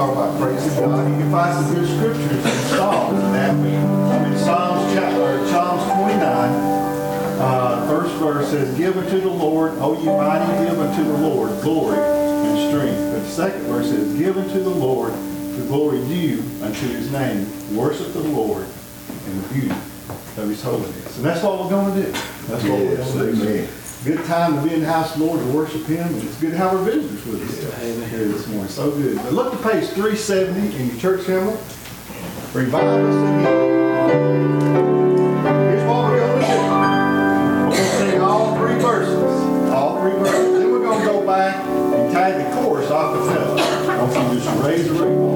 talk about praising God. You can find some good scriptures in Psalms that. I mean, Psalms chapter, Psalms 29, uh, first verse says, Give unto the Lord, O ye mighty, give unto the Lord glory and strength. But the second verse says, Give unto the Lord the glory due unto his name. Worship the Lord in the beauty of his holiness. And that's what we're going to do. That's what we're going to do. amen. Good time to be in the house of the Lord to worship him, and it's good to have our visitors with us here this morning. So good. But look at page 370 in your church hymnal. Revive us again. Here's what we're going to do. We're going to sing all three verses. All three verses. Then we're going to go back and tag the chorus off the. I want you to just raise the ring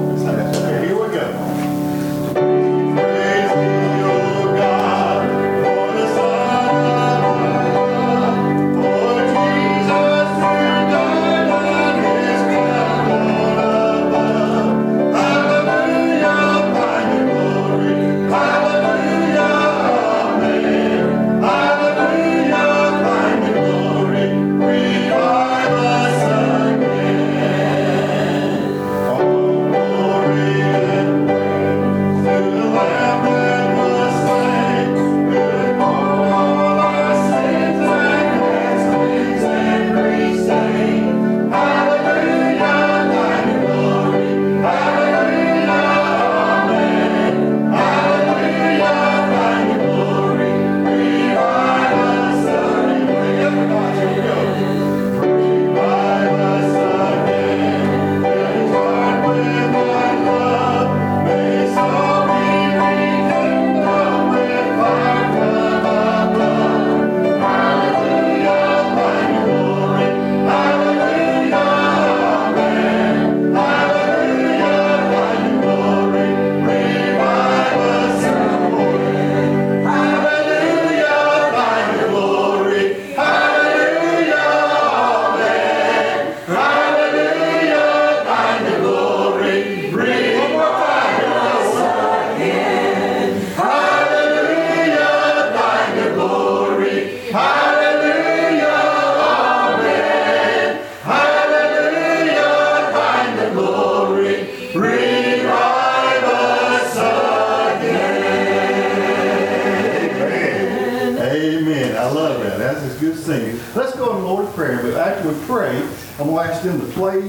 To ask them to play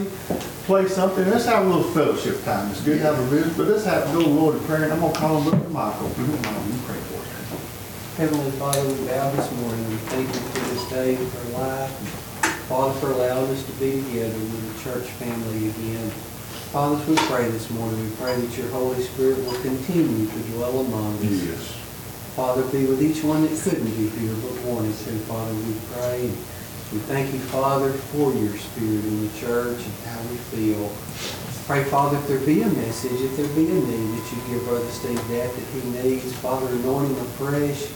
play something. Let's have a little fellowship time. It's good to have a visit, but let's have go to Lord in prayer. And I'm going to call on Brother Michael. If you don't mind, you pray for us. Heavenly Father, we bow this morning. We thank you for this day, for life. Father, for allowing us to be together with the church family again. Father, we pray this morning, we pray that your Holy Spirit will continue to dwell among us. Yes. Father, be with each one that couldn't be here but wanted to. Father, we pray. We thank you, Father, for your spirit in the church and how we feel. Pray, Father, if there be a message, if there be a need that you give Brother Steve that that he needs, Father, anoint him afresh.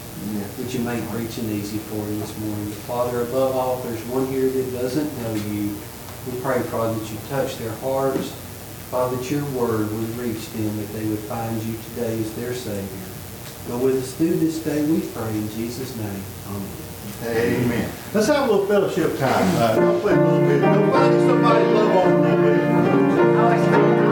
Would you make preaching easy for him this morning? Father, above all, if there's one here that doesn't know you, we pray, Father, that you touch their hearts. Father, that your word would reach them, that they would find you today as their Savior. Go with us through this day, we pray in Jesus' name. Amen. Amen. Let's have a little fellowship time. Uh, I'll play a little bit. Go find somebody love on a little bit.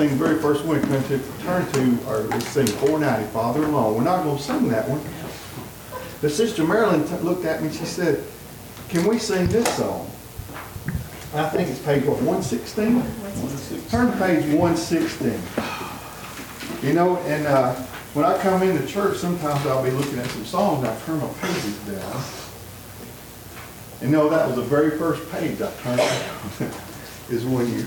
sing the very first one, turn to, turn to or we sing 490, Father-in-law. We're not going to sing that one. But Sister Marilyn looked at me and she said, can we sing this song? I think it's page what, 116? 116. Turn to page 116. You know, and uh, when I come into church, sometimes I'll be looking at some songs I turn my pages down. And no, that was the very first page I turned down, is when you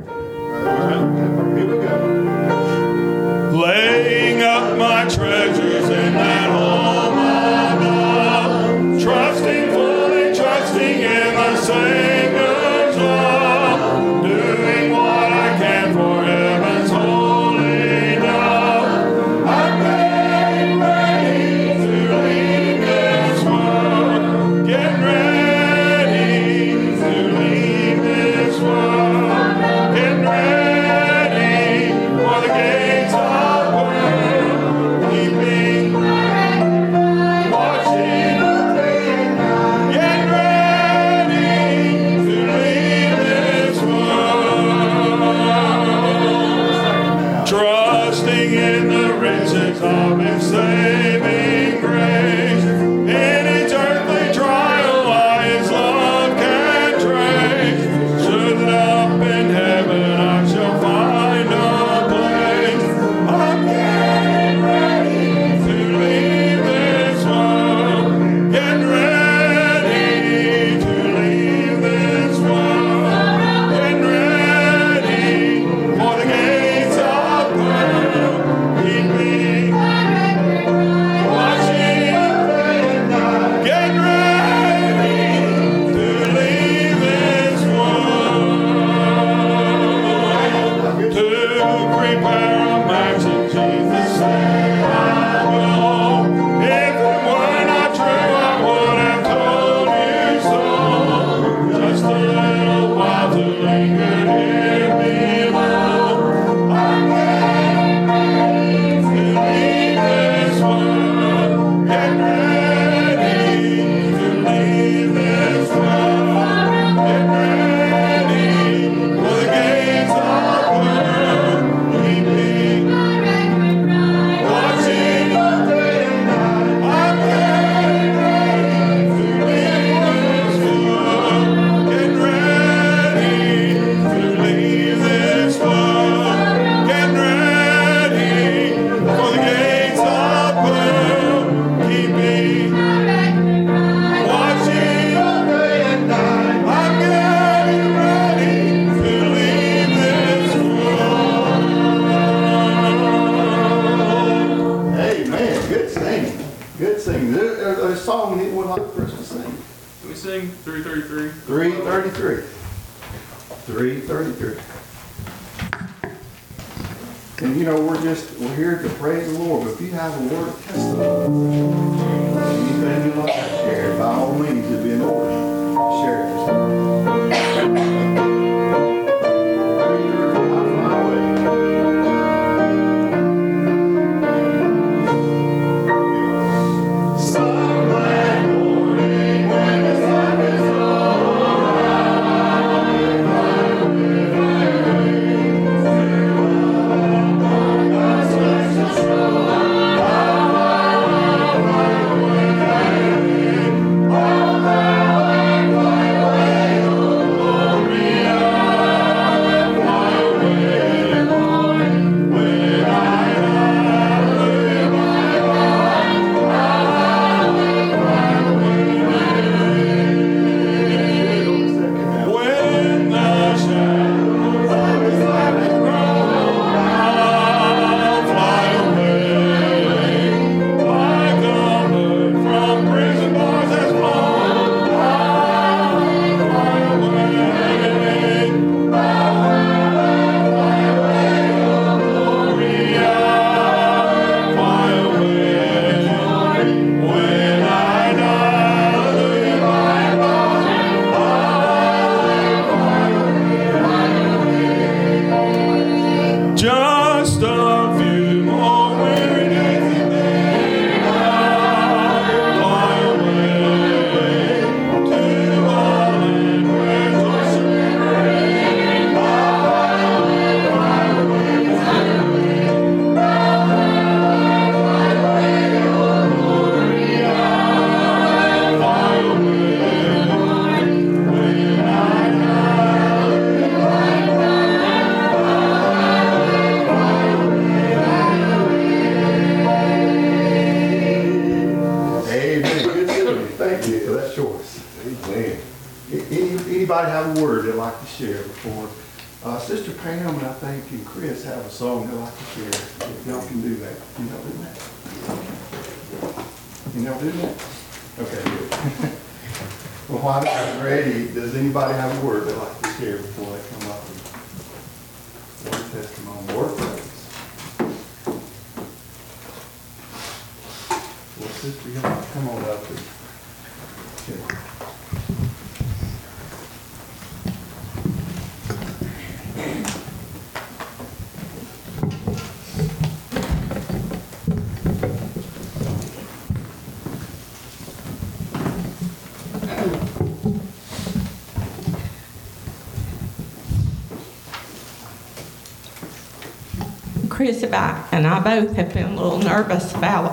Chris and I, both have been a little nervous about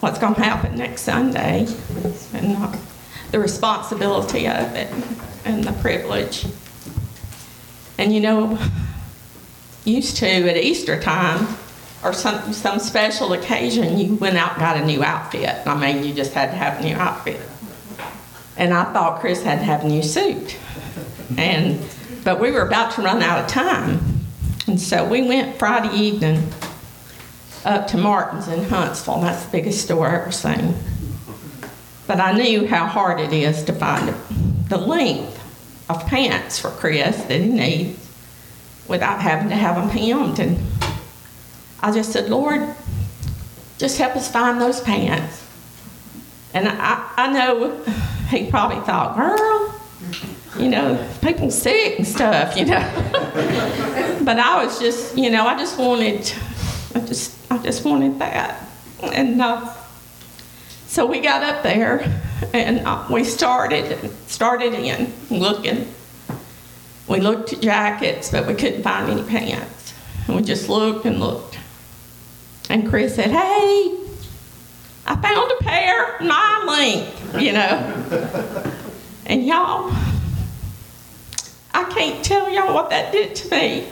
what's going to happen next Sunday and uh, the responsibility of it and the privilege. And you know, used to at Easter time or some, some special occasion, you went out and got a new outfit. I mean, you just had to have a new outfit. And I thought Chris had to have a new suit. And, but we were about to run out of time. So we went Friday evening up to Martin's in Huntsville. That's the biggest store I've ever seen. But I knew how hard it is to find the length of pants for Chris that he needs without having to have them hemmed. And I just said, Lord, just help us find those pants. And I, I know he probably thought, girl, you know, people sick and stuff, you know. but I was just, you know, I just wanted, I just, I just wanted that. And uh, so we got up there and uh, we started, started in looking. We looked at jackets, but we couldn't find any pants. And we just looked and looked. And Chris said, hey, I found a pair my length, you know. and y'all, I can't tell y'all what that did to me.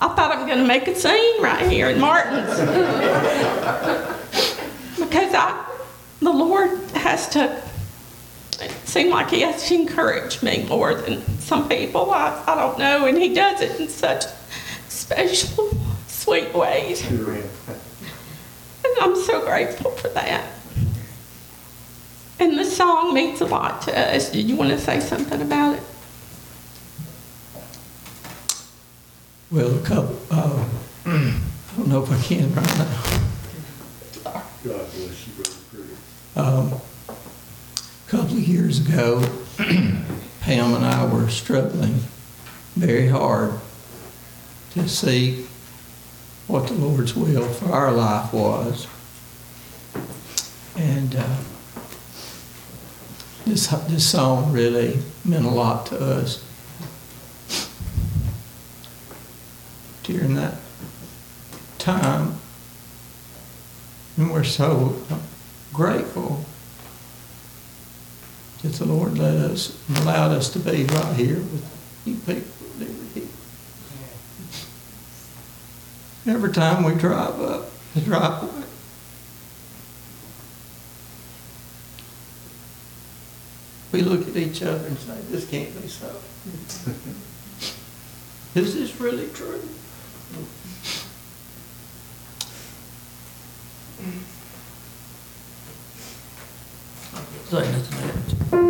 I thought I'm going to make a scene right here in Martin's. because I, the Lord has to, it seemed like He has to encourage me more than some people. I, I don't know. And He does it in such special, sweet ways. Amen. And I'm so grateful for that. And the song means a lot to us. Did you want to say something about it? Well, a couple, uh, I don't know if I can right now. God bless you, Brother. Um, a couple of years ago, Pam and I were struggling very hard to see what the Lord's will for our life was. And uh, this, this song really meant a lot to us. During that time, and we're so grateful that the Lord let us, and allowed us to be right here with you people that were here. Every time we drive up the driveway, we look at each other and say, this can't be so. Is this really true? Say nothing else.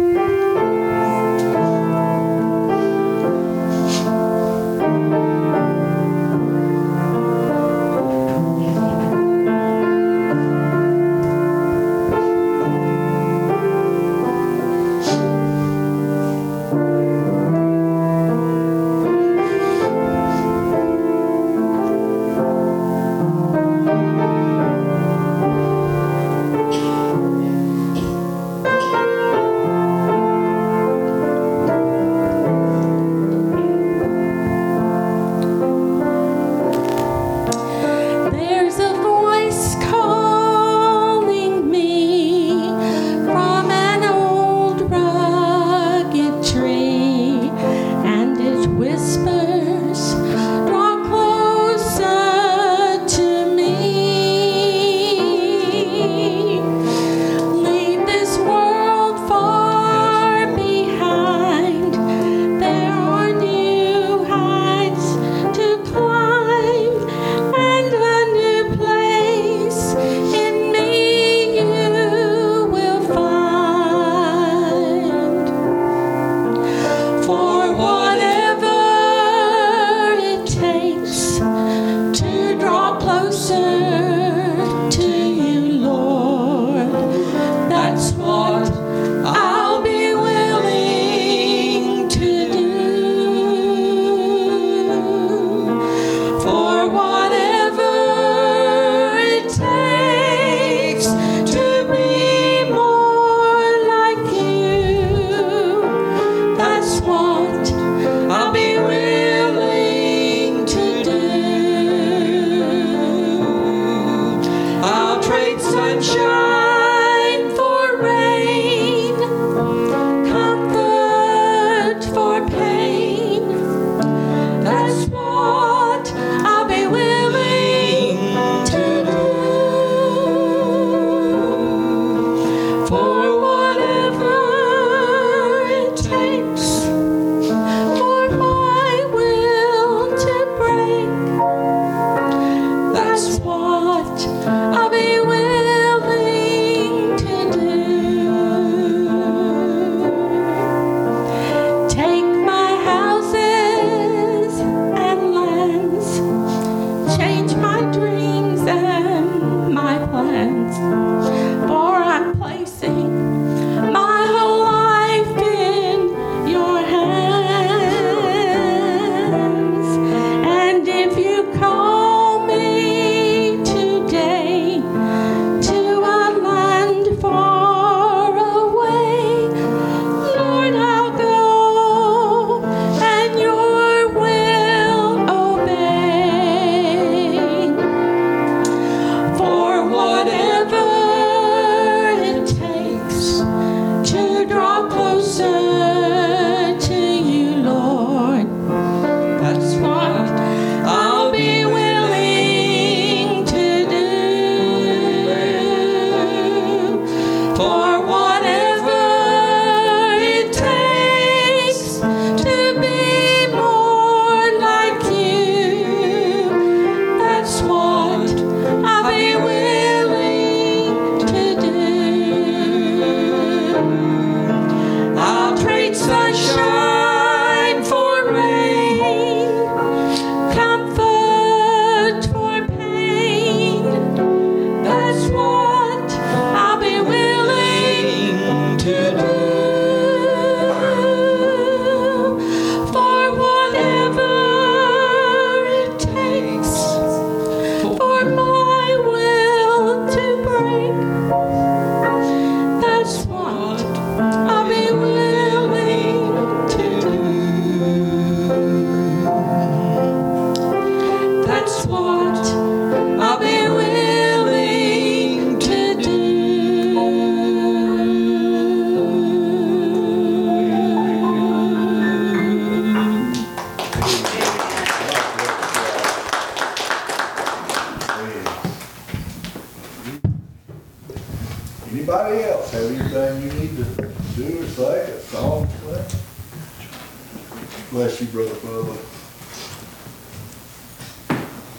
Bless you, Brother Bubba.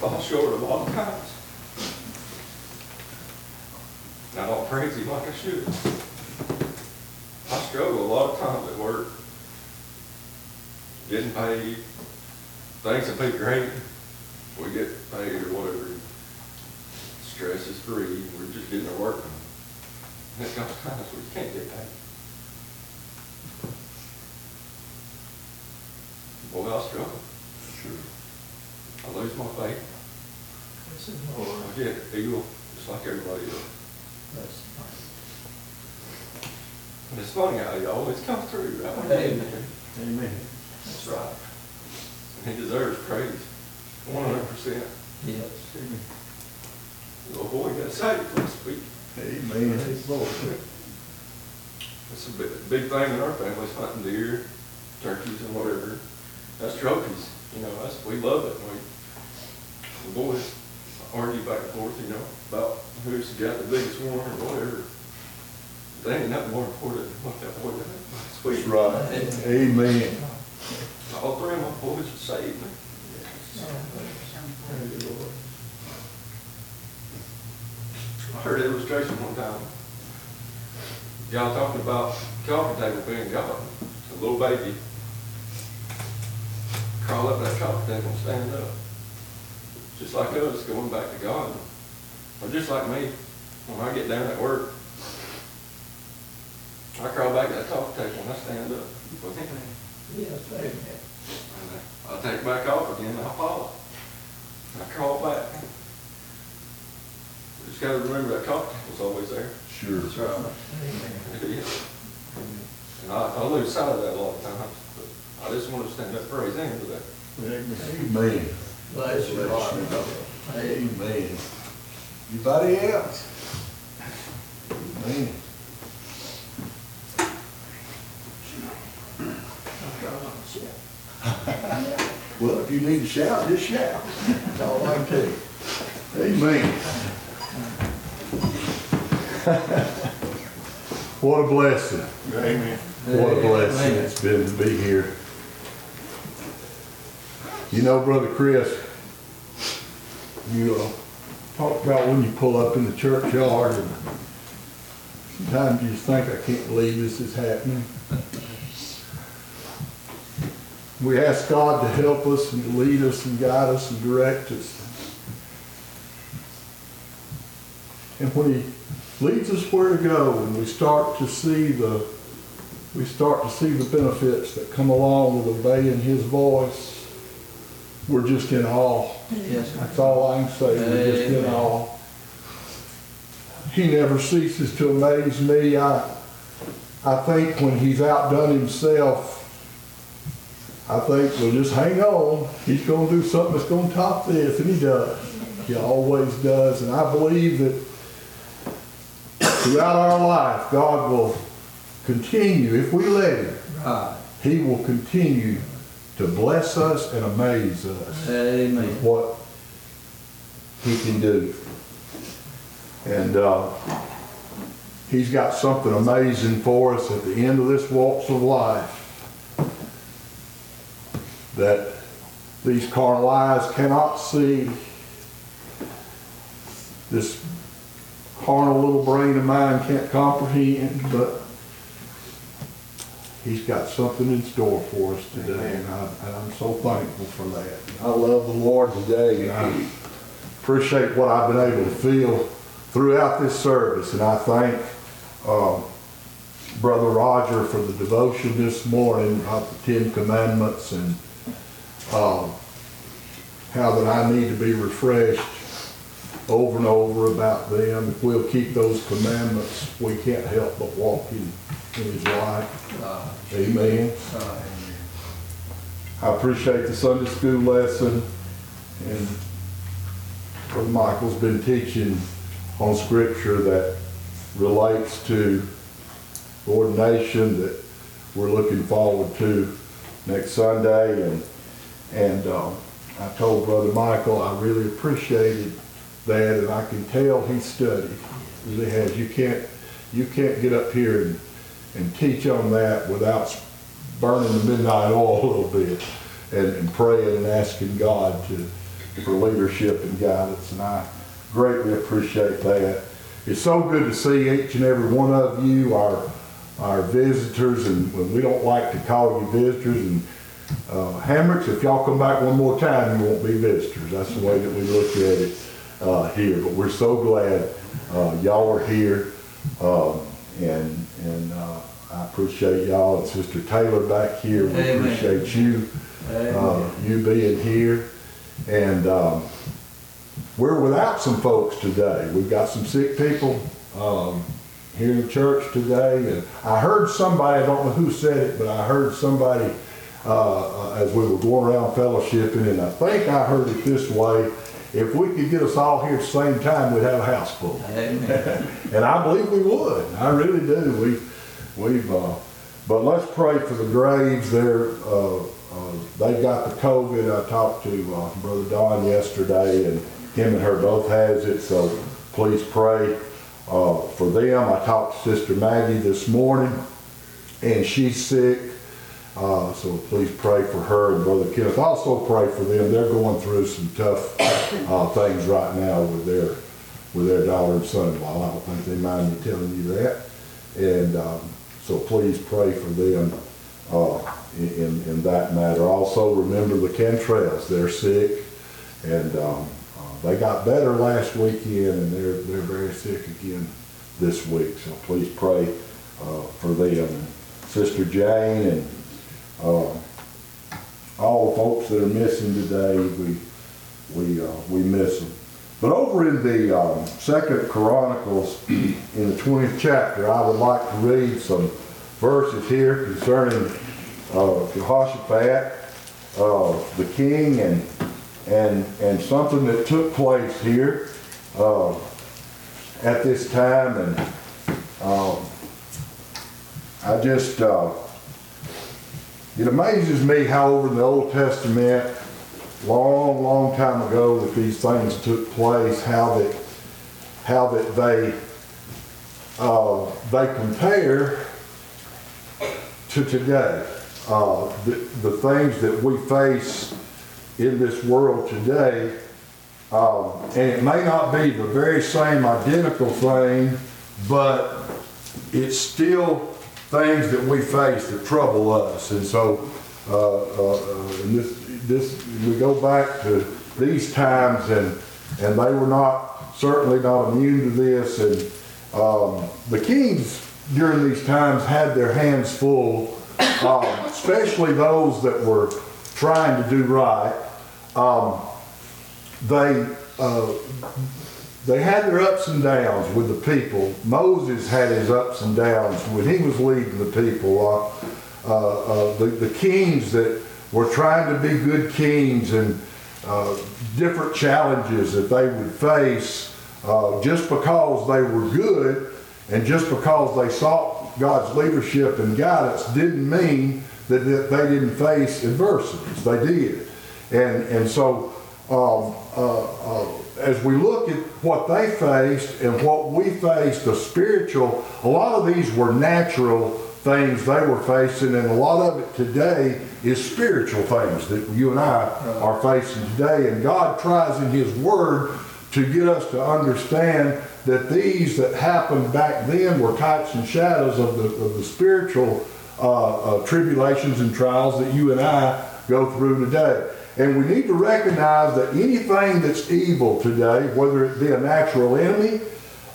fall short of times. I don't praise him like I should. I struggle a lot of times at work. Getting paid, things will be great, we get paid or whatever. Stress is free, we're just getting our work done. And it comes times we can't get paid. Boy, I struggle. Sure. I lose my faith. I get eagle, just like everybody else. And it's funny how he always comes through, right? Amen. Amen. That's right. And he deserves praise, one hundred percent. Yes. Little boy got saved last week. Amen. Lord. It's a big, big thing in our family, is hunting deer, turkeys and whatever. That's trophies, you know, that's, we love it. We, the boys argue back and forth, you know, about who's got the biggest one or whatever. There ain't nothing more important than what that boy week. That's right. Amen. All three of my boys are saved. I heard an illustration one time. Y'all talking about coffee table being God. A little baby crawl up that coffee table and stand up. Just like us, going back to God. Or just like me, when I get down at work, I crawl back to that coffee table and I stand up. Yes, amen. And I take it back off again, I fall. I crawl back. We Just gotta remember that coffee table's always there. Sure. That's right. Amen. It is. And I, I lose sight of that a lot of times, but I just want to stand up for praise him for that. Amen. Bless your heart. Amen. Anybody else? Amen. Well, if you need to shout, just shout. That's all I can tell you. Amen. What a blessing. Amen. What a blessing it's been to be here. You know, Brother Chris, you uh, talk about when you pull up in the churchyard and sometimes you just think, I can't believe this is happening. We ask God to help us and to lead us and guide us and direct us. And when he leads us where to go and we start to see the, we start to see the benefits that come along with obeying his voice, we're just in awe. Yes, sir. That's all I can say, we're just in Amen. awe. He never ceases to amaze me. I, I think when he's outdone himself, I think, well, just hang on. He's gonna do something that's gonna top this, and he does. He always does, and I believe that throughout our life, God will continue, if we let him, Right. he will continue to bless us and amaze us Amen. what he can do. And uh, he's got something amazing for us at the end of this walks of life that these carnal eyes cannot see. This carnal little brain of mine can't comprehend, but he's got something in store for us today, and I- and I'm so thankful for that. I love the Lord today, and I appreciate what I've been able to feel throughout this service, and I thank um, Brother Roger for the devotion this morning about the Ten Commandments and um, how that I need to be refreshed over and over about them. If we'll keep those commandments, we can't help but walk in, in His light. Right. Amen. Right. I appreciate the Sunday school lesson, and Brother Michael's been teaching on scripture that relates to ordination that we're looking forward to next Sunday, and, and, um, I told Brother Michael, I really appreciated that, and I can tell he studied, really has. You can't, you can't get up here and, and teach on that without burning the midnight oil a little bit and, and praying and asking God to, for leadership and guidance. And I greatly appreciate that. It's so good to see each and every one of you, our, our visitors, and we don't like to call you visitors, and uh, Hammocks, if y'all come back one more time, you won't be visitors. That's the way that we look at it uh, here. But we're so glad uh, y'all are here, um, and and uh, I appreciate y'all and Sister Taylor back here. We Amen. appreciate you, uh, you being here, and um, we're without some folks today. We've got some sick people um, here in church today. And I heard somebody, I don't know who said it, but I heard somebody uh, uh, as we were going around fellowshipping, and I think I heard it this way. If we could get us all here at the same time, we'd have a house full. And I believe we would. I really do. We've, we've, uh, but let's pray for the Graves there. Uh, uh, they got the COVID. I talked to uh, Brother Don yesterday, and him and her both has it. So please pray uh, for them. I talked to Sister Maggie this morning, and she's sick. Uh, so please pray for her and Brother Kenneth. Also pray for them. They're going through some tough uh, things right now with their with their daughter and son-in-law. I don't think they mind me telling you that. And um, so please pray for them uh, in, in that matter. Also remember the Cantrells. They're sick and um, uh, they got better last weekend and they're, they're very sick again this week. So please pray uh, for them. Sister Jane and uh, all the folks that are missing today, we, we, uh, we miss them. But over in the um, Second Chronicles, in the 20th chapter, I would like to read some verses here concerning uh, Jehoshaphat, uh, the king, and and and something that took place here uh, at this time, and um, I just uh, it amazes me how over in the Old Testament long, long time ago that these things took place, how that, how that they, uh, they compare to today. Uh, the, the things that we face in this world today, um, and it may not be the very same identical thing, but it's still things that we face that trouble us. And so, uh, uh, uh, and this, this, we go back to these times and, and they were not, certainly not immune to this. And um, the kings during these times had their hands full, um, especially those that were trying to do right. Um, they, uh, they had their ups and downs with the people. Moses had his ups and downs when he was leading the people. Uh, uh, uh, the, the kings that were trying to be good kings and uh, different challenges that they would face uh, just because they were good and just because they sought God's leadership and guidance didn't mean that, they didn't face adversities. They did. And, and so um, uh, as we look at what they faced and what we faced, the spiritual, a lot of these were natural things they were facing, and a lot of it today is spiritual things that you and I are facing today. And God tries in His Word to get us to understand that these that happened back then were types and shadows of the, of the spiritual uh, uh, tribulations and trials that you and I go through today. And we need to recognize that anything that's evil today, whether it be a natural enemy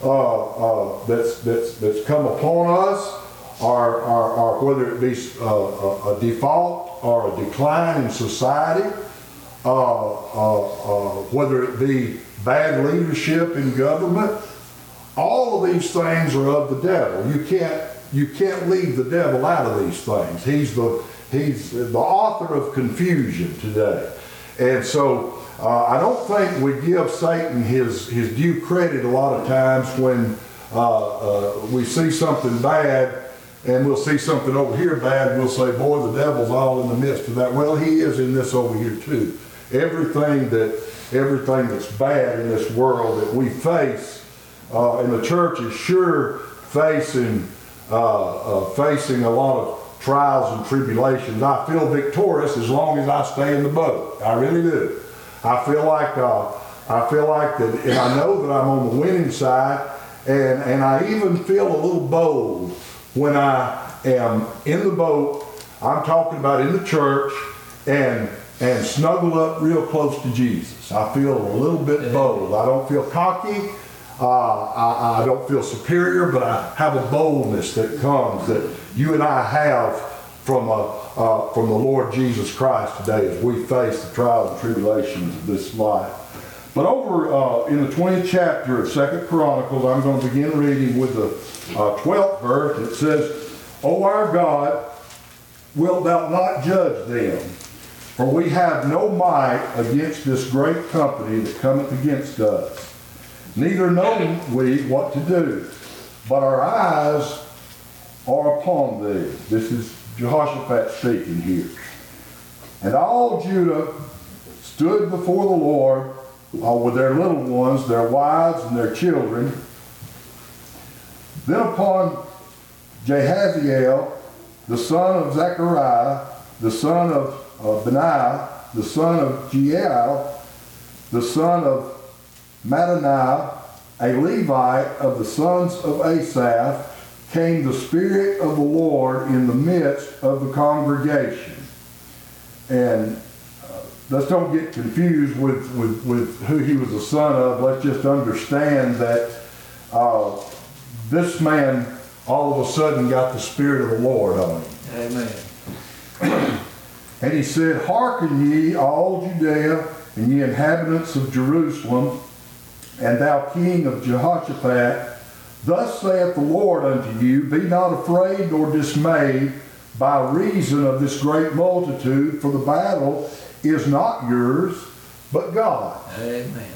uh, uh, that's, that's, that's come upon us, or, or, or whether it be uh, a, a default or a decline in society, uh, uh, uh, whether it be bad leadership in government, all of these things are of the devil. You can't, you can't leave the devil out of these things. He's the, he's the author of confusion today. And so uh, I don't think we give Satan his, his due credit a lot of times when uh, uh, we see something bad and we'll see something over here bad we'll say, boy, the devil's all in the midst of that. Well, he is in this over here too. Everything that everything that's bad in this world that we face uh, and the church is sure facing, uh, uh, facing a lot of trials and tribulations, I feel victorious as long as I stay in the boat. I really do. I feel like, uh, I feel like that, and I know that I'm on the winning side, and, and I even feel a little bold when I am in the boat. I'm talking about in the church and and snuggled up real close to Jesus. I feel a little bit bold. I don't feel cocky. Uh, I, I don't feel superior, but I have a boldness that comes that you and I have from, uh, uh, from the Lord Jesus Christ today as we face the trials and tribulations of this life. But over uh, in the 20th chapter of Second Chronicles, I'm going to begin reading with the uh, 12th verse. It says, O our God, wilt thou not judge them? For we have no might against this great company that cometh against us. Neither know we what to do, but our eyes are upon thee. This is Jehoshaphat speaking here. And all Judah stood before the Lord uh, with their little ones, their wives, and their children. Then upon Jehaziel, the son of Zechariah, the son of uh, Benaiah, the son of Jeiel, the son of Mattaniah, a Levite of the sons of Asaph, came the Spirit of the Lord in the midst of the congregation. And uh, let's don't get confused with, with, with who he was a son of. Let's just understand that uh, this man all of a sudden got the Spirit of the Lord on him. Amen. And he said, Hearken ye, all Judea, and ye inhabitants of Jerusalem, and thou king of Jehoshaphat, thus saith the Lord unto you, Be not afraid nor dismayed by reason of this great multitude, for the battle is not yours, but God. Amen.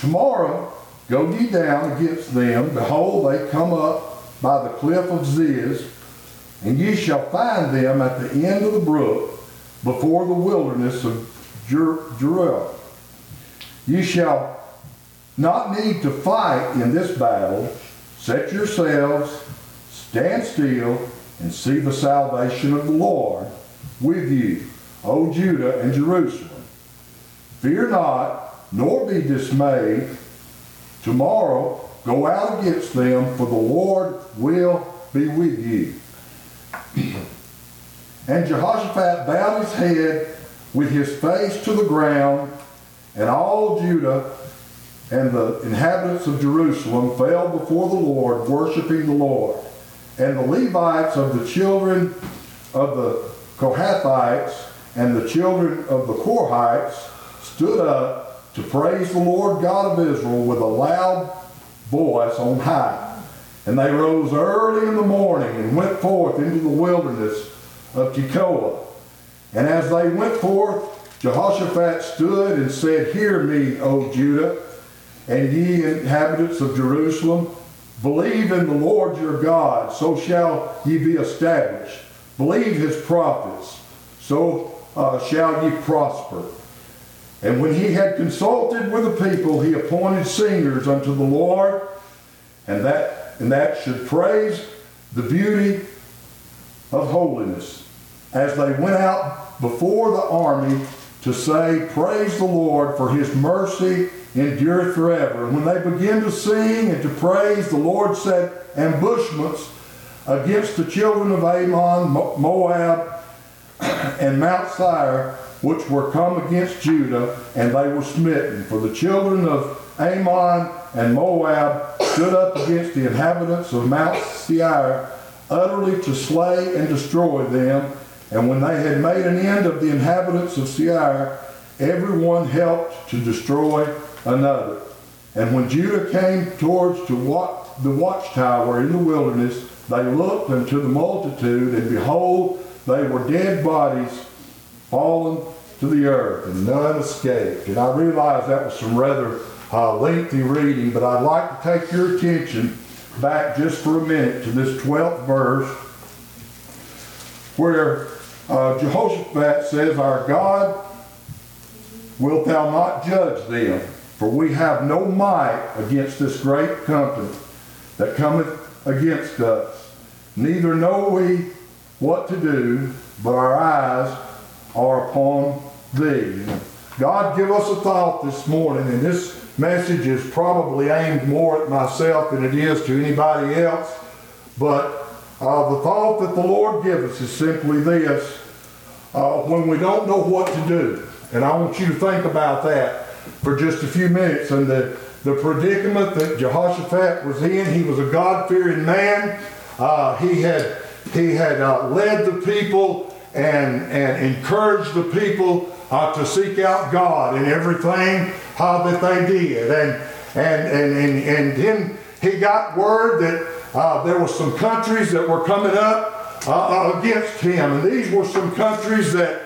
Tomorrow go ye down against them. Behold, they come up by the cliff of Ziz, and ye shall find them at the end of the brook before the wilderness of Jer- Jeruel. Ye shall not need to fight in this battle. Set yourselves, stand still, and see the salvation of the Lord with you, O Judah and Jerusalem. Fear not, nor be dismayed. Tomorrow go out against them, for the Lord will be with you. And Jehoshaphat bowed his head with his face to the ground, and all Judah and the inhabitants of Jerusalem fell before the Lord, worshiping the Lord. And the Levites of the children of the Kohathites and the children of the Korhites stood up to praise the Lord God of Israel with a loud voice on high. And they rose early in the morning and went forth into the wilderness of Tekoa. And as they went forth, Jehoshaphat stood and said, Hear me, O Judah, and ye inhabitants of Jerusalem. Believe in the Lord your God, so shall ye be established. Believe his prophets, so uh, shall ye prosper. And when he had consulted with the people, he appointed singers unto the Lord, and that, and that should praise the beauty of holiness, as they went out before the army to say, Praise the Lord, for his mercy endureth forever. And when they began to sing and to praise, the Lord set ambushments against the children of Ammon, Moab, and Mount Seir, which were come against Judah, and they were smitten. For the children of Ammon and Moab stood up against the inhabitants of Mount Seir, utterly to slay and destroy them. And when they had made an end of the inhabitants of Seir, everyone helped to destroy another. And when Judah came towards to the watchtower in the wilderness, they looked unto the multitude, and behold, they were dead bodies fallen to the earth, and none escaped. And I realize that was some rather uh, lengthy reading, but I'd like to take your attention back just for a minute to this 12th verse, where uh, Jehoshaphat says, Our God, wilt thou not judge them? For we have no might against this great company that cometh against us. Neither know we what to do, but our eyes are upon thee. God give us a thought this morning, and this message is probably aimed more at myself than it is to anybody else. But uh, the thought that the Lord gives us is simply this uh, when we don't know what to do. And I want you to think about that for just a few minutes and the, the predicament that Jehoshaphat was in. He was a God fearing man. Uh, he had, he had uh, led the people and, and encouraged the people uh, to seek out God in everything uh, that they did. And, and, and, and, and then he got word that uh, there were some countries that were coming up uh, uh, against him. And these were some countries that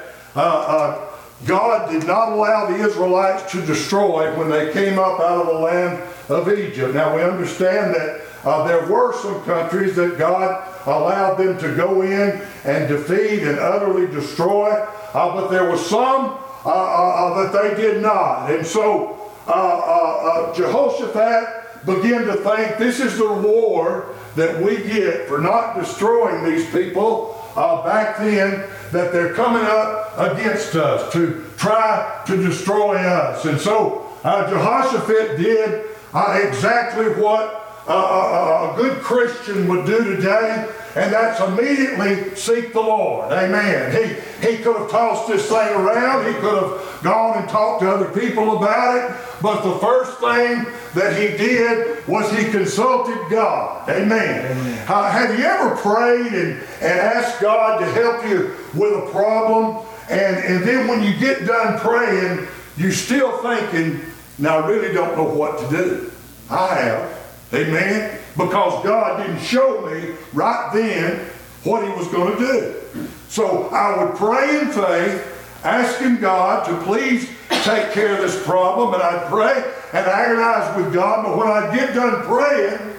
God did not allow the Israelites to destroy when they came up out of the land of Egypt. Now we understand that uh, there were some countries that God allowed them to go in and defeat and utterly destroy, uh, but there were some uh, uh, uh, that they did not. And so uh, Jehoshaphat began to think this is the reward that we get for not destroying these people uh, back then, that they're coming up against us to try to destroy us. And so uh, Jehoshaphat did uh, exactly what uh, a, a good Christian would do today, and that's immediately seek the Lord. Amen. He, he could have tossed this thing around, he could have gone and talked to other people about it, but the first thing that he did was he consulted God. Amen. Uh, have you ever prayed and, and asked God to help you with a problem, and, and then when you get done praying, you're still thinking, now I really don't know what to do? I have. Amen? Because God didn't show me right then what He was going to do. So I would pray in faith, asking God to please take care of this problem, and I'd pray and agonize with God, but when I'd get done praying,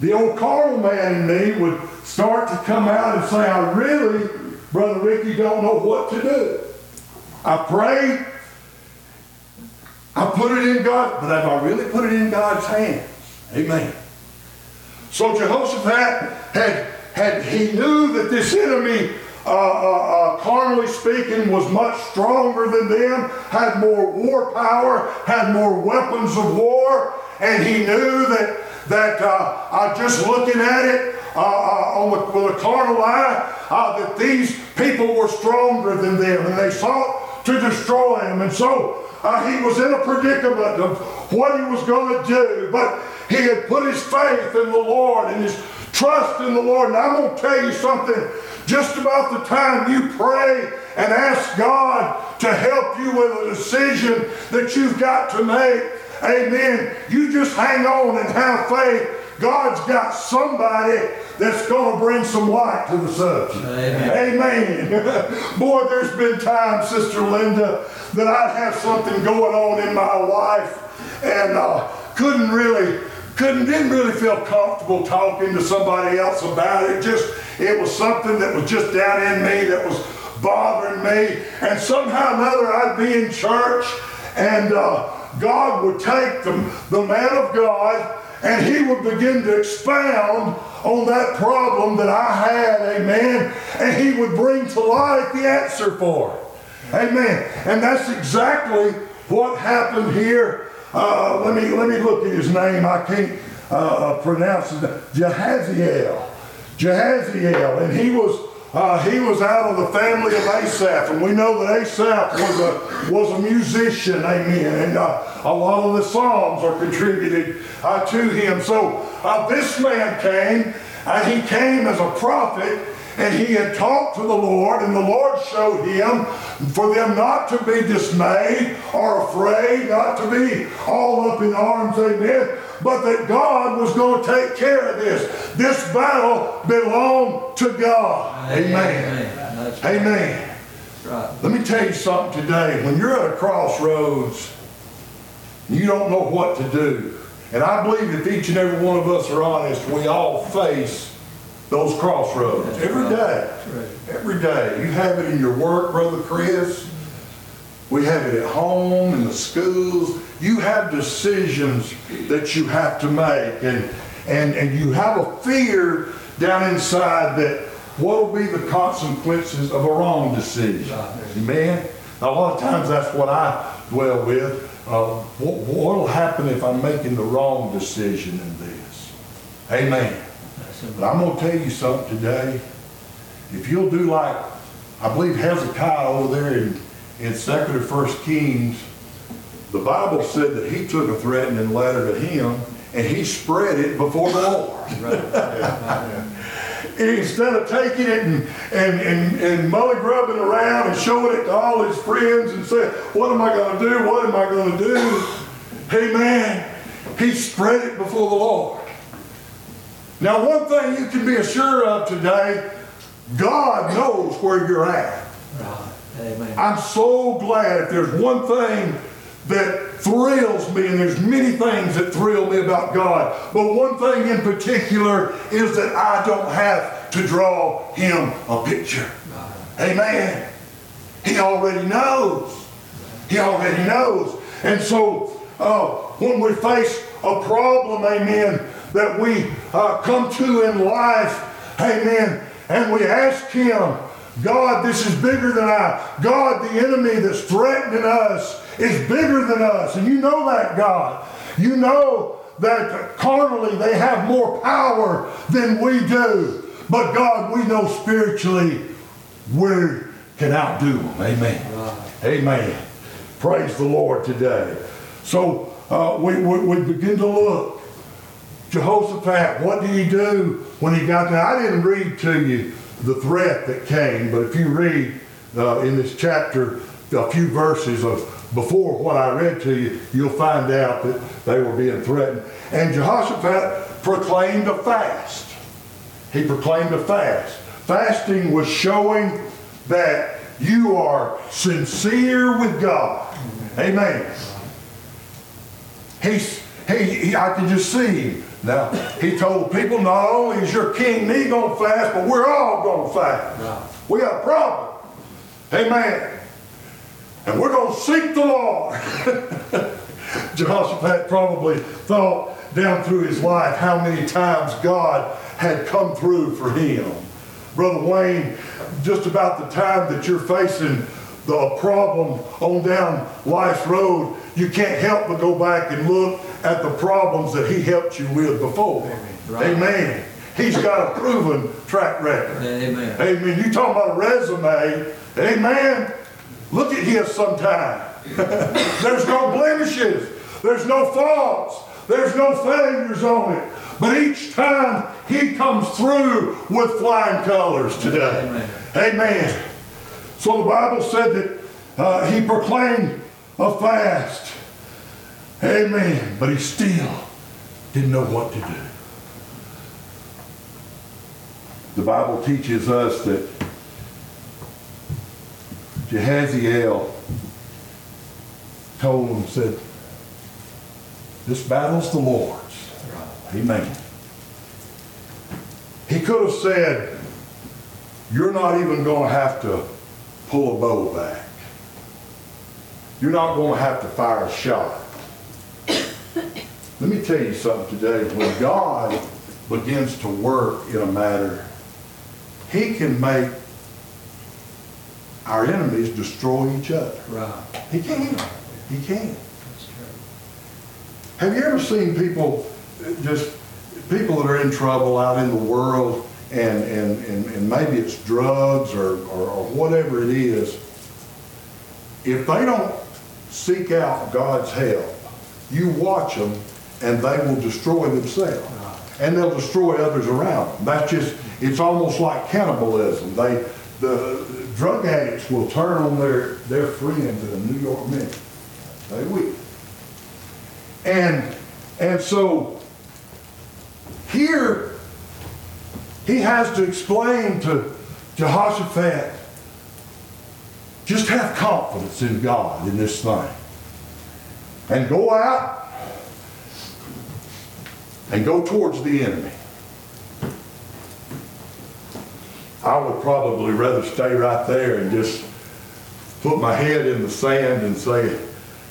the old carnal man in me would start to come out and say, I really, Brother Ricky, don't know what to do. I pray, I put it in God, but have I really put it in God's hands? Amen. So Jehoshaphat had, had he knew that this enemy, uh, uh, uh, carnally speaking, was much stronger than them, had more war power, had more weapons of war, and he knew that that uh, just looking at it uh, uh, on the, with a carnal eye, that these people were stronger than them, and they sought to destroy him. And so he was in a predicament of what he was going to do, but he had put his faith in the Lord and his trust in the Lord. And I'm going to tell you something. Just about the time you pray and ask God to help you with a decision that you've got to make, amen, you just hang on and have faith. God's got somebody that's going to bring some light to the subject. Amen. Amen. Boy, there's been times, Sister Linda, that I'd have something going on in my life and uh, couldn't really, couldn't, didn't really feel comfortable talking to somebody else about it. Just, it was something that was just down in me that was bothering me. And somehow or another, I'd be in church and uh, God would take the, the man of God and he would begin to expound on that problem that I had, amen, and he would bring to light the answer for it. Amen. And that's exactly what happened here. Uh, let me let me look at his name. I can't uh, pronounce it. Jehaziel. Jehaziel, and he was uh, he was out of the family of Asaph, and we know that Asaph was a was a musician, amen. And uh, a lot of the psalms are contributed uh, to him. So uh, this man came, and he came as a prophet, and he had talked to the Lord, and the Lord showed him for them not to be dismayed or afraid, not to be all up in arms, amen, but that God was going to take care of this. This battle belonged to God. Amen. Amen. Let me tell you something today. When you're at a crossroads, you don't know what to do. And I believe if each and every one of us are honest, we all face those crossroads every day. Every day. You have it in your work, Brother Chris. We have it at home, in the schools. You have decisions that you have to make. And, and, and you have a fear down inside that what will be the consequences of a wrong decision? Amen? A lot of times that's what I dwell with. Uh, what'll happen if I'm making the wrong decision in this? Amen. But I'm gonna tell you something today. If you'll do like, I believe Hezekiah over there in, in Second or First Kings, the Bible said that he took a threatening letter to him and he spread it before the Lord. Instead of taking it and, and, and, and mully grubbing around and showing it to all his friends and saying, what am I gonna do? What am I gonna do? Hey man, he spread it before the Lord. Now one thing you can be assured of today, God knows where you're at. Right. Amen. I'm so glad if there's one thing that thrills me, and there's many things that thrill me about God, but one thing in particular is that I don't have to draw him a picture. Amen. He already knows. He already knows. And so uh, when we face a problem, amen, that we uh, come to in life, amen, and we ask him, God, this is bigger than I. God, the enemy that's threatening us is bigger than us. And you know that, God. You know that carnally they have more power than we do. But God, we know spiritually we can outdo them. Amen. Amen. Praise the Lord today. So uh, we, we, we begin to look. Jehoshaphat, what did he do when he got there? I didn't read to you the threat that came, but if you read uh, in this chapter a few verses of before what I read to you, you'll find out that they were being threatened. And Jehoshaphat proclaimed a fast. He proclaimed a fast. Fasting was showing that you are sincere with God. Amen. He's, he, he, I can just see him. Now, he told people, not only is your king me going to fast, but we're all going to fast. We got a problem. Amen. And we're going to seek the Lord. Jehoshaphat probably thought down through his life how many times God had come through for him. Brother Wayne, just about the time that you're facing the problem on down life's road, you can't help but go back and look at the problems that he helped you with before. Right. Amen. He's got a proven track record. Amen. Amen. You talking about a resume? Amen. Look at his sometime. There's no blemishes. There's no faults. There's no failures on it. But each time he comes through with flying colors today. Amen. Amen. So the Bible said that uh, he proclaimed a fast. Amen. But he still didn't know what to do. The Bible teaches us that Jehaziel told him, said, this battle's the Lord's. Amen. He could have said, you're not even going to have to pull a bow back. You're not going to have to fire a shot. Let me tell you something today. When God begins to work in a matter, He can make our enemies destroy each other. Right. He can. He can. That's true. Have you ever seen people, just people that are in trouble out in the world and, and, and, and maybe it's drugs or, or, or whatever it is, if they don't seek out God's help, you watch them and they will destroy themselves. And they'll destroy others around. That's just, it's almost like cannibalism. They, the drug addicts will turn on their, their friends in New York minute. They will. And, and so here, he has to explain to Jehoshaphat, just have confidence in God in this thing. And go out and go towards the enemy. I would probably rather stay right there and just put my head in the sand and say,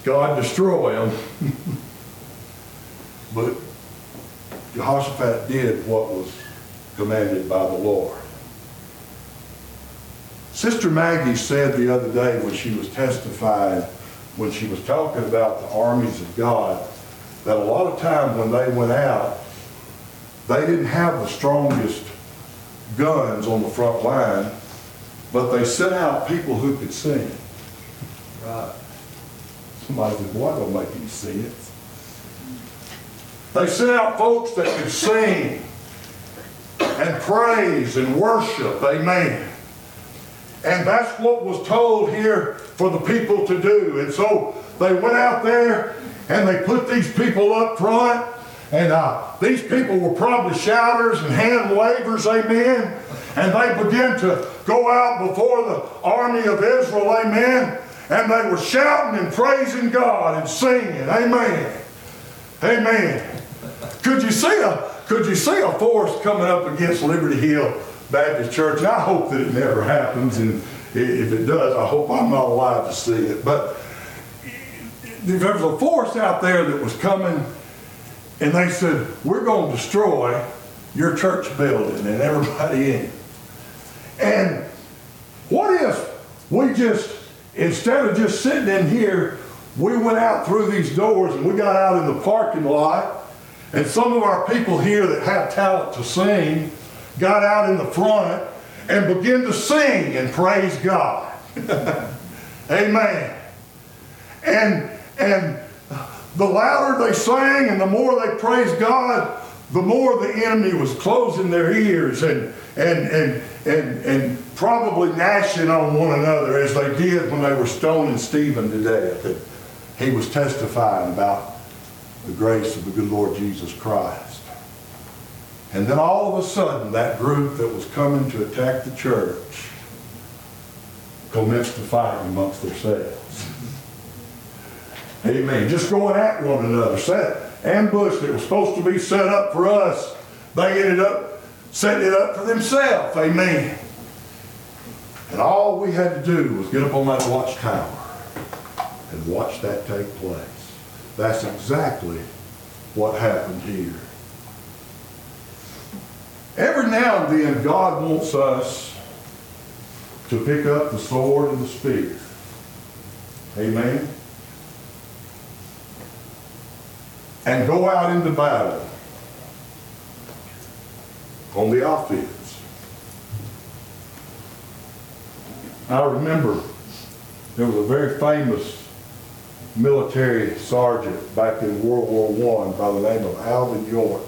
God, destroy them. but Jehoshaphat did what was commanded by the Lord. Sister Maggie said the other day when she was testifying, when she was talking about the armies of God, that a lot of times when they went out, they didn't have the strongest guns on the front line, but they sent out people who could sing. Right. Somebody said, boy, that don't make any sense. They sent out folks that could sing and praise and worship, amen. And that's what was told here for the people to do. And so they went out there and they put these people up front. And uh, these people were probably shouters and hand wavers, amen. And they began to go out before the army of Israel, amen. And they were shouting and praising God and singing, amen. Amen. Could you see a could you see a force coming up against Liberty Hill Baptist Church? And I hope that it never happens, and if it does, I hope I'm not alive to see it. But there was a force out there that was coming, and they said, "We're going to destroy your church building and everybody in it." And what if we just, instead of just sitting in here, we went out through these doors and we got out in the parking lot, and some of our people here that have talent to sing got out in the front and began to sing and praise God. Amen. And and the louder they sang and the more they praised God, the more the enemy was closing their ears and and and and and probably gnashing on one another as they did when they were stoning Stephen to death. He was testifying about the grace of the good Lord Jesus Christ. And then all of a sudden, that group that was coming to attack the church commenced to fight amongst themselves. Amen. Just going at one another. Set ambush that was supposed to be set up for us, they ended up setting it up for themselves. Amen. And all we had to do was get up on that watchtower and watch that take place. That's exactly what happened here. Every now and then, God wants us to pick up the sword and the spear. Amen. And go out into battle on the offense. I remember there was a very famous military sergeant back in World War I by the name of Alvin York.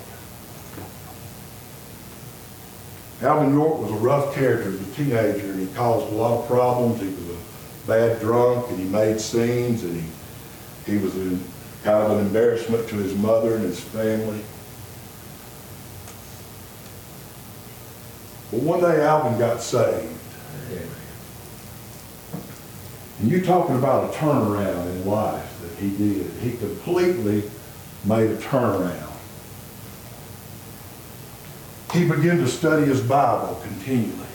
Alvin York was a rough character as a teenager and he caused a lot of problems. He was a bad drunk and he made scenes and he, he was in kind of an embarrassment to his mother and his family. But one day Alvin got saved. And you're talking about a turnaround in life that he did. He completely made a turnaround. He began to study his Bible continually.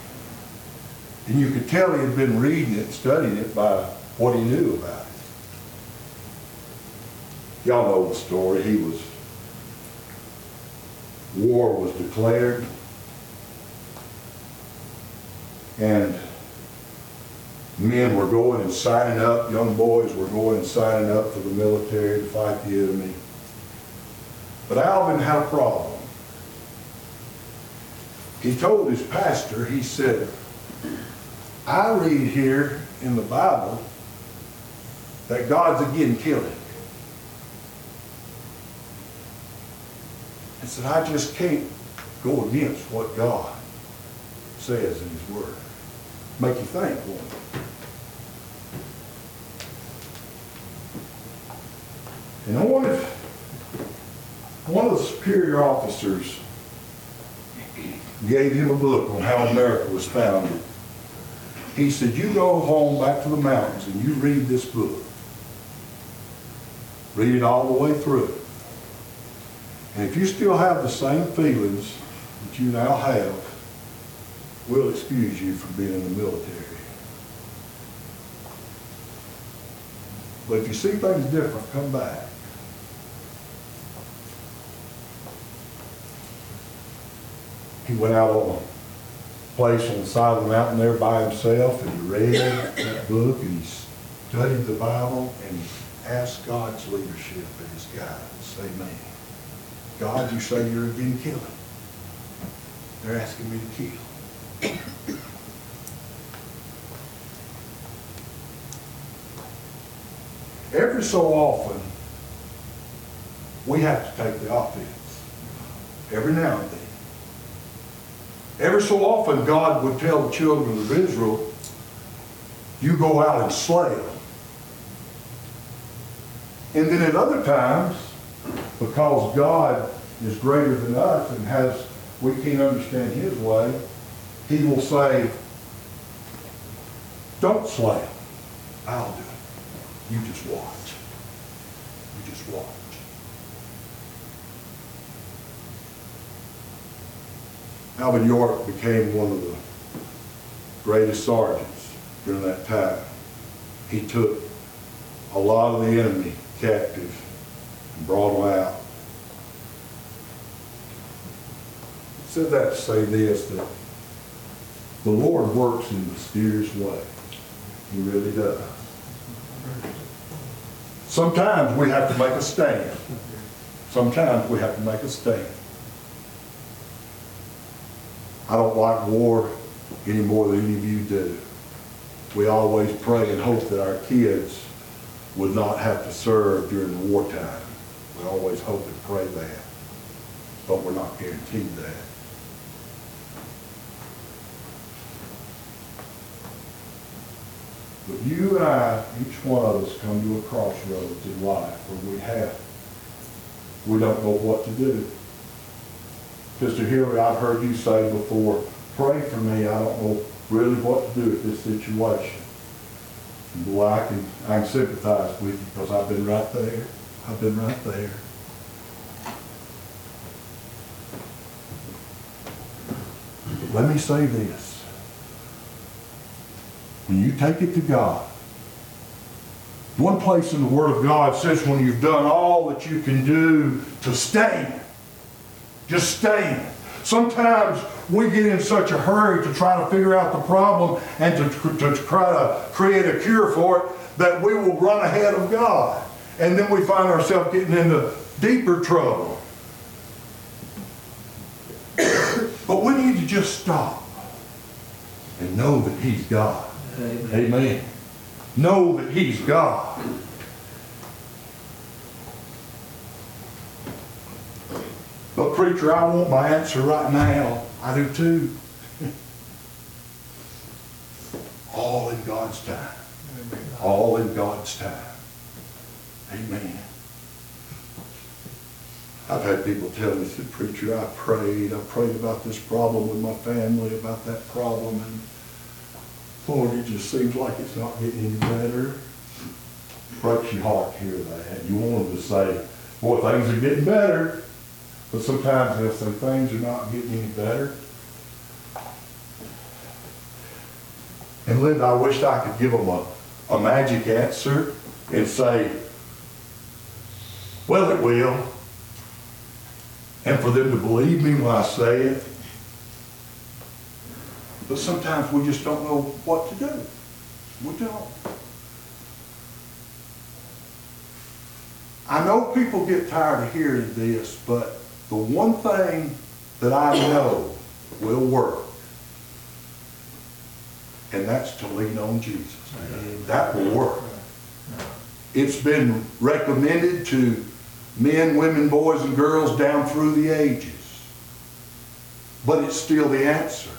And you could tell he had been reading it, studying it by what he knew about it. Y'all know the story. He was, war was declared. And men were going and signing up, young boys were going and signing up for the military to fight the enemy. But Alvin had a problem. He told his pastor, he said, I read here in the Bible that God's again killing. He said, I just can't go against what God says in his word. Make you think, won't it? And one of, one of the superior officers gave him a book on how America was founded. He said, you go home back to the mountains and you read this book. Read it all the way through. And if you still have the same feelings that you now have, we'll excuse you from being in the military. But if you see things different, come back. he went out on a place on the side of the mountain there by himself and he read that book and he studied the Bible and asked God's leadership and his guidance. Amen. God, you say you're again killing. They're asking me to kill. Every so often, we have to take the offense. Every now and then. Every so often, God would tell the children of Israel, you go out and slay them. And then at other times, because God is greater than us and has, we can't understand his way, he will say, don't slay them. I'll do it. You just watch. You just watch. Alvin York became one of the greatest sergeants during that time. He took a lot of the enemy captive them out. Said that to say this, that the Lord works in mysterious way. He really does. Sometimes we have to make a stand. Sometimes we have to make a stand. I don't like war any more than any of you do. We always pray and hope that our kids would not have to serve during the wartime. We always hope and pray that, but we're not guaranteed that. But you and I, each one of us come to a crossroads in life where we have, we don't know what to do. Sister Hillary, I've heard you say before, pray for me, I don't know really what to do with this situation. Boy, I can, I can sympathize with you because I've been right there. I've been right there. But let me say this. When you take it to God, one place in the Word of God says when you've done all that you can do to stand, just stand. Sometimes we get in such a hurry to try to figure out the problem and to, to try to create a cure for it that we will run ahead of God. And then we find ourselves getting into deeper trouble. but we need to just stop and know that He's God. Amen. Amen. Know that He's God. But preacher, I want my answer right now. I do too. All in God's time. All in God's time. Amen. I've had people tell me, said, preacher, I prayed. I prayed about this problem with my family, about that problem, and Lord, it just seems like it's not getting any better. Breaks your heart to hear that. You want them to say, boy, things are getting better. But sometimes they'll say things are not getting any better. And Linda, I wished I could give them a, a magic answer and say, well, it will. And for them to believe me when I say it. But sometimes we just don't know what to do. We don't. I know people get tired of hearing this, but the one thing that I know will work, and that's to lean on Jesus. That will work. It's been recommended to men, women, boys, and girls down through the ages. But it's still the answer.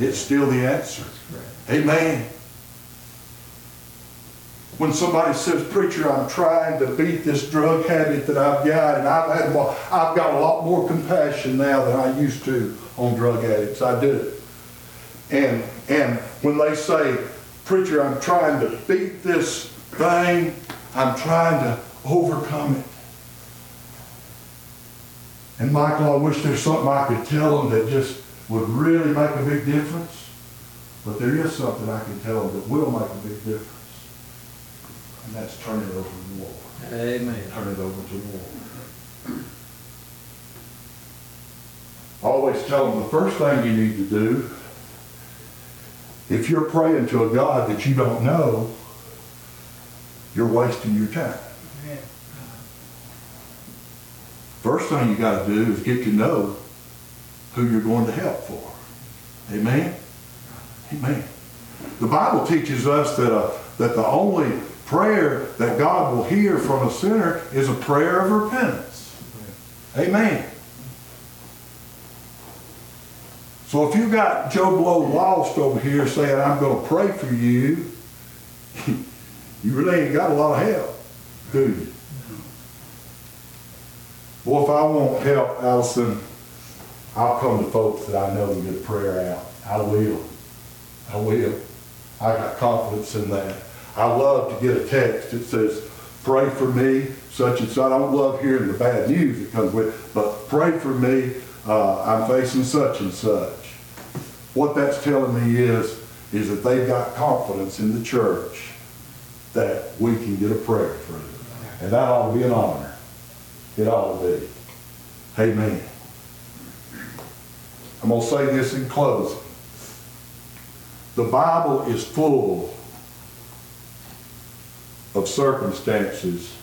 It's still the answer. Amen. When somebody says, preacher, I'm trying to beat this drug habit that I've got, and I've had, more- I've got a lot more compassion now than I used to on drug addicts. I do. And, and when they say, preacher, I'm trying to beat this thing, I'm trying to overcome it. And Michael, I wish there's something I could tell them that just would really make a big difference. But there is something I can tell them that will make a big difference. And that's turn it over to the Lord. Amen. Turn it over to the Lord. I always tell them the first thing you need to do, if you're praying to a God that you don't know, you're wasting your time. First thing you gotta do is get to know who you're going to help for. Amen? Amen. The Bible teaches us that, uh, that the only prayer that God will hear from a sinner is a prayer of repentance. Amen. So if you got Joe Blow lost over here saying, I'm going to pray for you, you really ain't got a lot of help, do you? Well, if I want help, Allison, I'll come to folks that I know can get a prayer out. I will. I will. I got confidence in that. I love to get a text that says, pray for me, such and such. I don't love hearing the bad news that comes with, it, but pray for me, uh, I'm facing such and such. What that's telling me is, is that they've got confidence in the church that we can get a prayer through. And that ought to be an honor. It ought to be. Amen. I'm going to say this in closing. The Bible is full of circumstances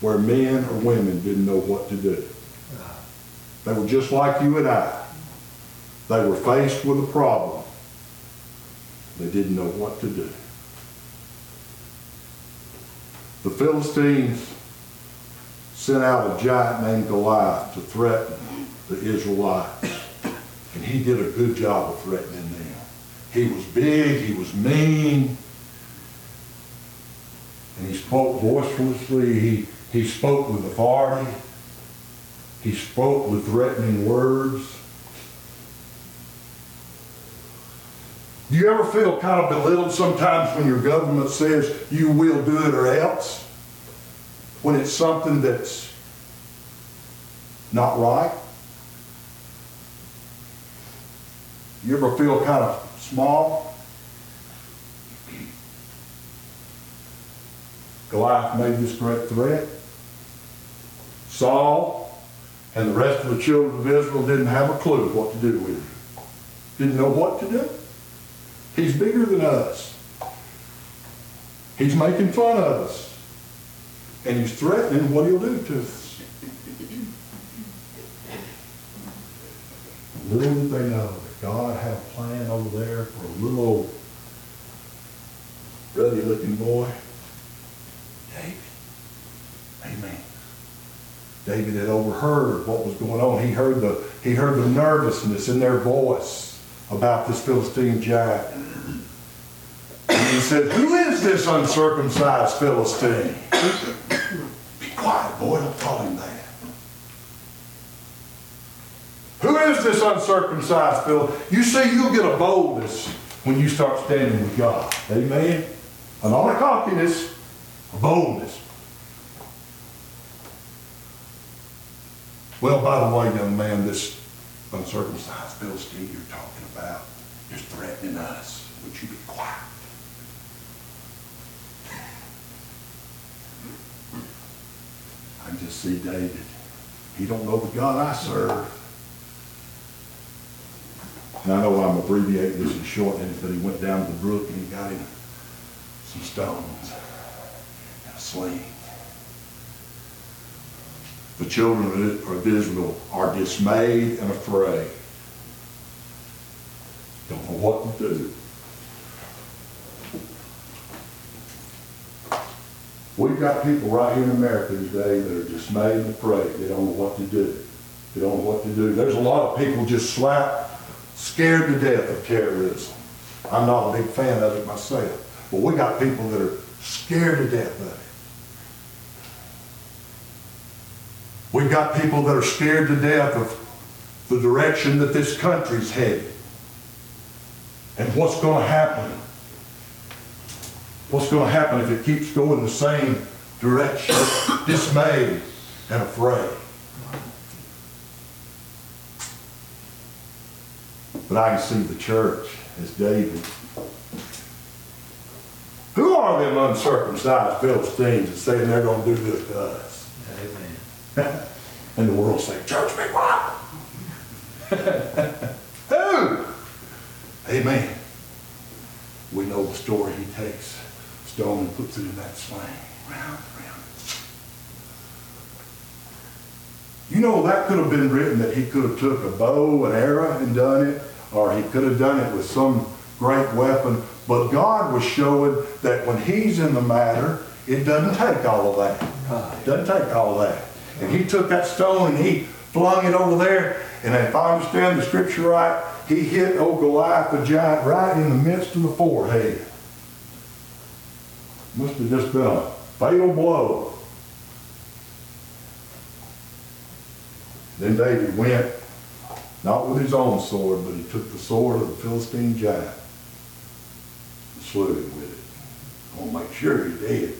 where men or women didn't know what to do. They were just like you and I. They were faced with a problem. They didn't know what to do. The Philistines sent out a giant named Goliath to threaten the Israelites. And he did a good job of threatening them. He was big, he was mean, and he spoke vociferously. He, he spoke with authority. He spoke with threatening words. Do you ever feel kind of belittled sometimes when your government says you will do it or else? When it's something that's not right? You ever feel kind of small? Goliath made this great threat. Saul and the rest of the children of Israel didn't have a clue what to do with him. Didn't know what to do. He's bigger than us. He's making fun of us. And he's threatening what he'll do to us. Little did they know that God had a plan over there for a little old ruddy looking boy. David. Amen. David had overheard what was going on. He heard the, he heard the nervousness in their voice about this Philistine giant. And he said, Who is this uncircumcised Philistine? Boy, don't call him that. Who is this uncircumcised Philistine? You see, you'll get a boldness when you start standing with God. Amen? And not a cockiness, a boldness. Well, by the way, young man, this uncircumcised Philistine you're talking about is threatening us. Would you be quiet? I just see David. He don't know the God I serve. And I know I'm abbreviating this and shortening it, but he went down to the brook and he got him some stones and a sling. The children of Israel are dismayed and afraid. Don't know what to do. We've got people right here in America today that are dismayed and afraid. They don't know what to do. They don't know what to do. There's a lot of people just slap, scared to death of terrorism. I'm not a big fan of it myself. But we got people that are scared to death of it. We've got people that are scared to death of the direction that this country's headed. And what's going to happen? What's going to happen if it keeps going the same direction? Dismayed and afraid. But I can see the church as David. Who are them uncircumcised Philistines that say they're going to do this to us? Amen. And the world say, church, be quiet. Who? Amen. We know the story. He takes stone and puts it in that sling. Round, round. You know, that could have been written that he could have took a bow and arrow and done it, or he could have done it with some great weapon. But God was showing that when he's in the matter, it doesn't take all of that. It Doesn't take all of that. And he took that stone and he flung it over there. And if I understand the scripture right, he hit old Goliath the giant right in the midst of the forehead. Must have just uh, been a fatal blow. Then David went, not with his own sword, but he took the sword of the Philistine giant and slew him with it. I want to make sure he did.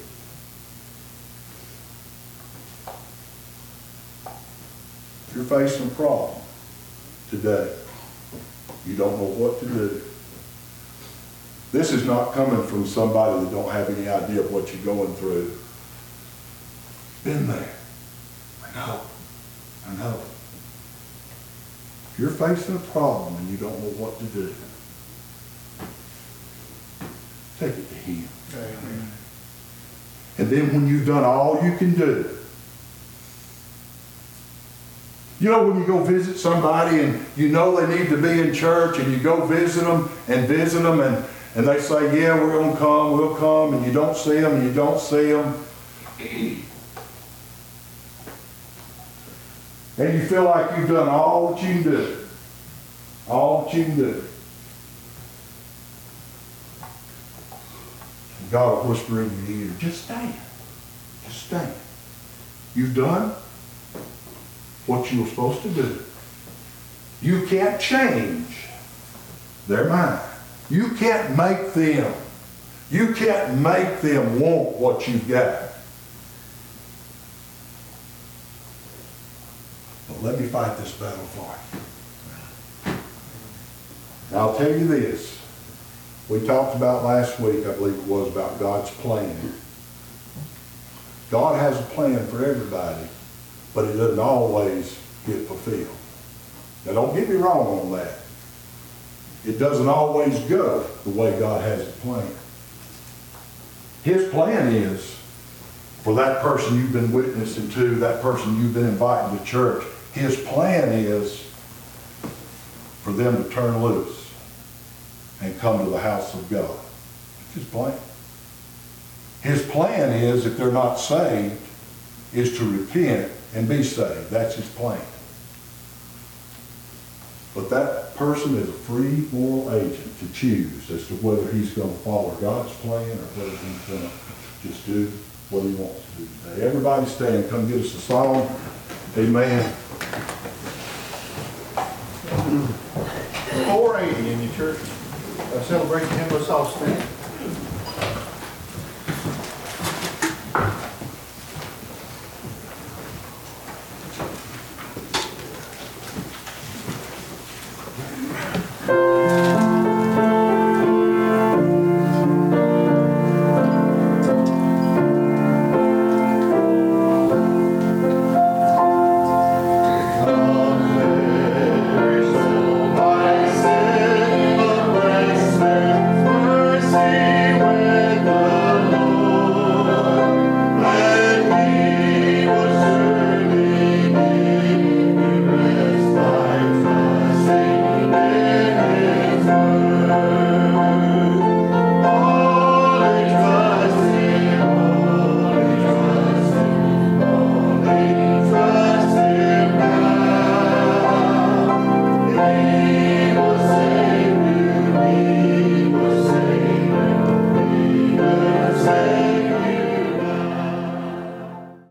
If you're facing a problem today, you don't know what to do. This is not coming from somebody that don't have any idea of what you're going through. Been there. I know. I know. If you're facing a problem and you don't know what to do, take it to Him. And then when you've done all you can do, you know when you go visit somebody and you know they need to be in church and you go visit them and visit them and, and they say, yeah, we're going to come, we'll come, and you don't see them and you don't see them. And you feel like you've done all that you can do. All that you can do. And God will whisper in your ear, just stand. Just stand. You've done what you were supposed to do. You can't change their mind. You can't make them. You can't make them want what you've got. But let me fight this battle for you. I'll tell you this. We talked about last week, I believe it was, about God's plan. God has a plan for everybody, but it doesn't always get fulfilled. Now, don't get me wrong on that. It doesn't always go the way God has it planned. His plan is for that person you've been witnessing to, that person you've been inviting to church, his plan is for them to turn loose and come to the house of God. That's his plan. His plan is, if they're not saved, is to repent and be saved. That's his plan. But that person is a free moral agent to choose as to whether he's going to follow God's plan or whether he's going to just do what he wants to do today. Everybody stand, come get us a song. Amen. 480 in your church, uh, celebrating hymn, let's all stand.